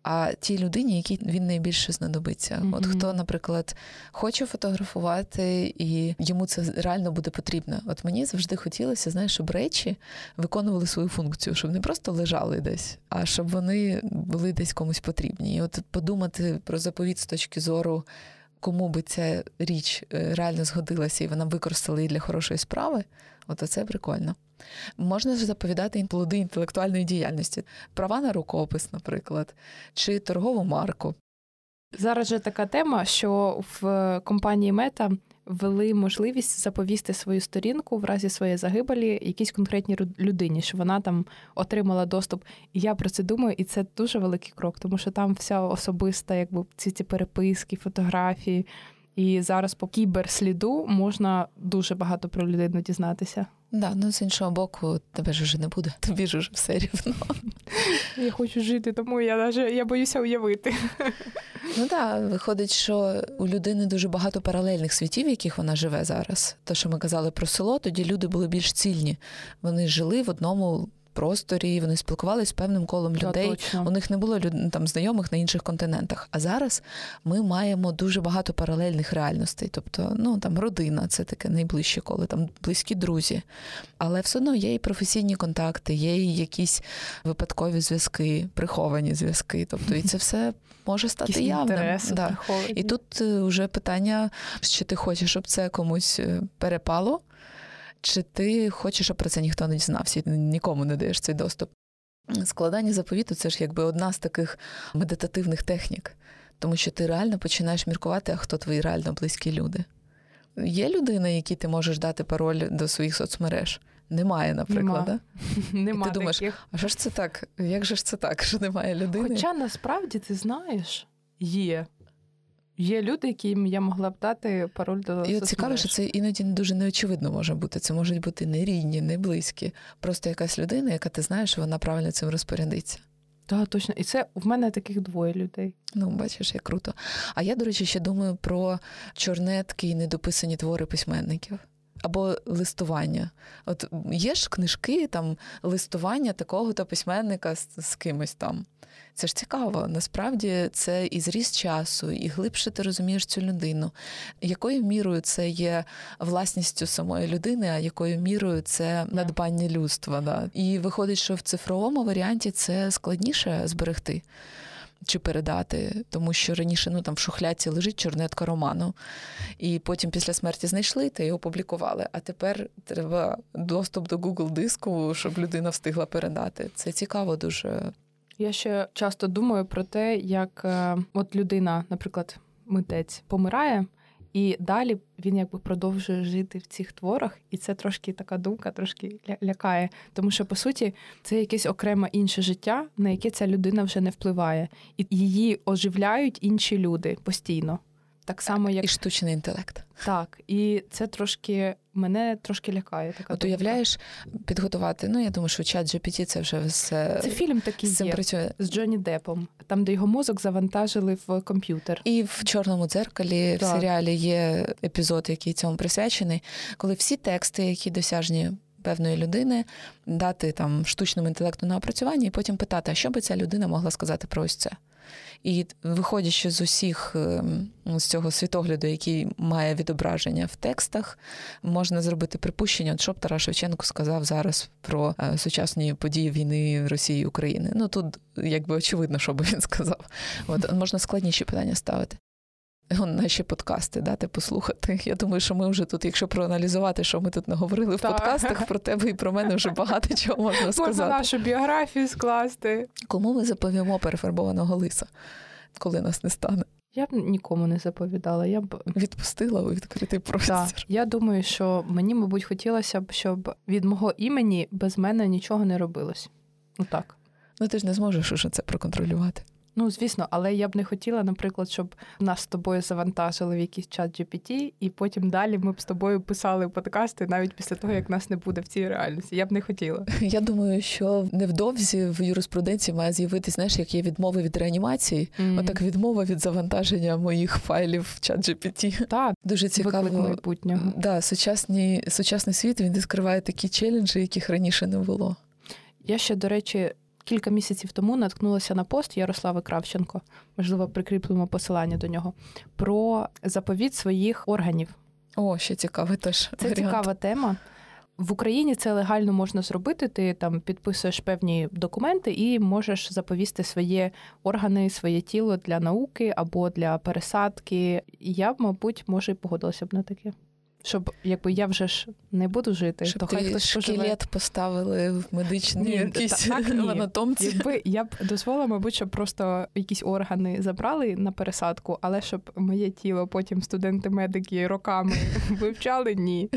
а тій людині, якій він найбільше знадобиться. Mm-hmm. От хто, наприклад, хоче фотографувати, і йому це реально буде потрібно. От мені завжди хотілося, знаєш, щоб речі виконували свою функцію, щоб не просто лежали десь, а щоб вони були десь комусь потрібні. І от подумати про заповіт з точки зору кому би ця річ е, реально згодилася і вона використала її для хорошої справи, от це прикольно. Можна ж заповідати плоди інтелектуальної діяльності, права на рукопис, наприклад, чи торгову марку. Зараз же така тема, що в компанії Мета ввели можливість заповісти свою сторінку в разі своєї загибелі якійсь конкретній людині, що вона там отримала доступ. Я про це думаю, і це дуже великий крок, тому що там вся особиста, якби ці ці переписки, фотографії. І зараз по кіберсліду можна дуже багато про людину дізнатися. Да, ну з іншого боку, тебе ж вже не буде, тобі ж вже все рівно. Я хочу жити, тому я навіть я боюся уявити. Ну так, виходить, що у людини дуже багато паралельних світів, в яких вона живе зараз. То, що ми казали про село, тоді люди були більш цільні. Вони жили в одному просторі, вони спілкувалися з певним колом людей. Да, У них не було там знайомих на інших континентах. А зараз ми маємо дуже багато паралельних реальностей. Тобто, ну там родина, це таке найближче коло, там близькі друзі. Але все одно є і професійні контакти, є і якісь випадкові зв'язки, приховані зв'язки. Тобто, і це все може стати явним. Да. І тут вже питання, чи ти хочеш, щоб це комусь е, перепало. Чи ти хочеш, щоб про це ніхто не дізнався, і нікому не даєш цей доступ? Складання заповіту це ж якби одна з таких медитативних технік, тому що ти реально починаєш міркувати, а хто твої реально близькі люди. Є людина, якій ти можеш дати пароль до своїх соцмереж? Немає, наприклад. Нема. Да? Нема І ти думаєш, таких. а що ж це так? Як же ж це так, що немає людини? Хоча насправді ти знаєш, є. Є люди, яким я могла б дати пароль до І от цікаво, що це іноді дуже неочевидно може бути. Це можуть бути не рідні, не близькі. Просто якась людина, яка ти знаєш, вона правильно цим розпорядиться. Так, точно. І це в мене таких двоє людей. Ну, бачиш, як круто. А я, до речі, ще думаю про чорнетки і недописані твори письменників. Або листування. От є ж книжки, там листування такого-то письменника з, з кимось там. Це ж цікаво. Насправді це і зріст часу, і глибше ти розумієш цю людину. Якою мірою це є власністю самої людини, а якою мірою це надбання людства. Да? І виходить, що в цифровому варіанті це складніше зберегти. Чи передати, тому що раніше ну там в шухляці лежить чорнетка роману, і потім після смерті знайшли та його опублікували. А тепер треба доступ до Google диску, щоб людина встигла передати. Це цікаво дуже. Я ще часто думаю про те, як е, от людина, наприклад, митець помирає, і далі він якби продовжує жити в цих творах, і це трошки така думка, трошки лякає. Тому що, по суті, це якесь окреме інше життя, на яке ця людина вже не впливає, і її оживляють інші люди постійно. Так само, як і штучний інтелект. Так, і це трошки мене трошки лякає. Така От уявляєш, підготувати. Ну я думаю, що чат GPT це вже все це фільм такий з є, працює з Джонні Депом, там де його мозок завантажили в комп'ютер. І в чорному дзеркалі так. в серіалі є епізод, який цьому присвячений, коли всі тексти, які досяжні. Певної людини дати там штучному інтелекту на опрацювання, і потім питати, а що би ця людина могла сказати про ось це. І виходячи з усіх ем, з цього світогляду, який має відображення в текстах, можна зробити припущення, що б Тарас Шевченко сказав зараз про е, сучасні події війни Росії і України. Ну тут якби очевидно, що би він сказав. От можна складніші питання ставити наші подкасти дати послухати. Я думаю, що ми вже тут, якщо проаналізувати, що ми тут наговорили в подкастах, про тебе і про мене вже багато чого можна сказати. Можна нашу біографію скласти. Кому ми заповімо перефарбованого лиса, коли нас не стане? Я б нікому не заповідала. Я б відпустила у відкритий простір. Так, Я думаю, що мені, мабуть, хотілося б, щоб від мого імені без мене нічого не робилось. Ну так. Ну ти ж не зможеш уже це проконтролювати. Ну, звісно, але я б не хотіла, наприклад, щоб нас з тобою завантажили в якийсь чат GPT, і потім далі ми б з тобою писали подкасти навіть після того, як нас не буде в цій реальності. Я б не хотіла. Я думаю, що невдовзі в юриспруденції має з'явитися, знаєш, як є відмови від реанімації, mm-hmm. отак відмова від завантаження моїх файлів в чат GPT. Так, дуже цікаво майбутнього. Да, сучасний, сучасний світ він відкриває такі челенджі, яких раніше не було. Я ще, до речі, кілька місяців тому наткнулася на пост Ярослави Кравченко, можливо, прикріплемо посилання до нього, про заповіт своїх органів. О, ще цікавий теж. Це варіант. цікава тема. В Україні це легально можна зробити. Ти там підписуєш певні документи і можеш заповісти свої органи, своє тіло для науки або для пересадки. Я мабуть, може, і погодилася б на таке. Щоб якби я вже ж не буду жити, Щоб то хай ти хтось шкілет поживе. поставили в медичній якійсь так, ні. анатомці. Якби я б дозволила, мабуть, щоб просто якісь органи забрали на пересадку, але щоб моє тіло потім студенти-медики роками вивчали, ні.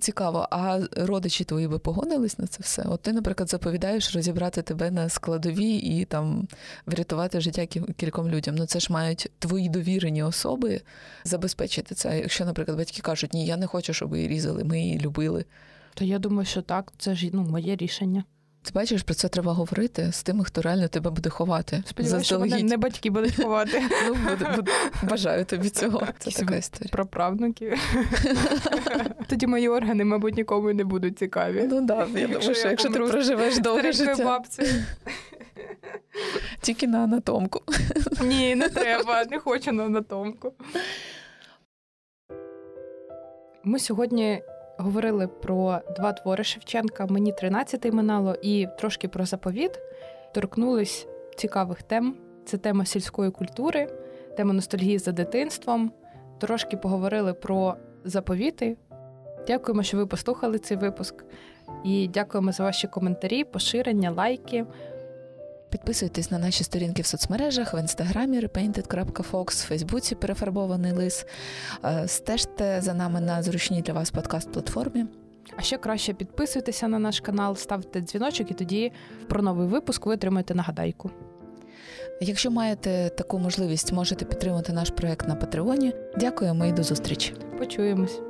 Цікаво, а родичі твої би погодились на це все? От ти, наприклад, заповідаєш розібрати тебе на складові і там врятувати життя кільком людям. Ну це ж мають твої довірені особи забезпечити це. Якщо, наприклад, батьки кажуть, ні, я не хочу, щоб її різали, ми її любили. То я думаю, що так, це ж ну, моє рішення. Ти бачиш, про це треба говорити з тими, хто реально тебе буде ховати. Сподіваюся, що мене не батьки будуть ховати. Ну. Бажаю тобі цього. Це така історія. Про правнуки. Тоді мої органи, мабуть, нікому не будуть цікаві. Ну так, я думаю, що якщо ти проживеш довге життя. бабці. Тільки на анатомку. Ні, не треба, не хочу на анатомку. Ми сьогодні говорили про два твори Шевченка. Мені 13 минало, і трошки про заповіт. Торкнулись цікавих тем. Це тема сільської культури, тема ностальгії за дитинством. Трошки поговорили про заповіти. Дякуємо, що ви послухали цей випуск. І дякуємо за ваші коментарі, поширення, лайки. Підписуйтесь на наші сторінки в соцмережах, в інстаграмі repainted.fox, в Фейсбуці перефарбований лис. Е, стежте за нами на зручній для вас подкаст-платформі. А ще краще підписуйтеся на наш канал, ставте дзвіночок, і тоді про новий випуск ви отримаєте нагадайку. Якщо маєте таку можливість, можете підтримати наш проект на Патреоні. Дякуємо і до зустрічі. Почуємось.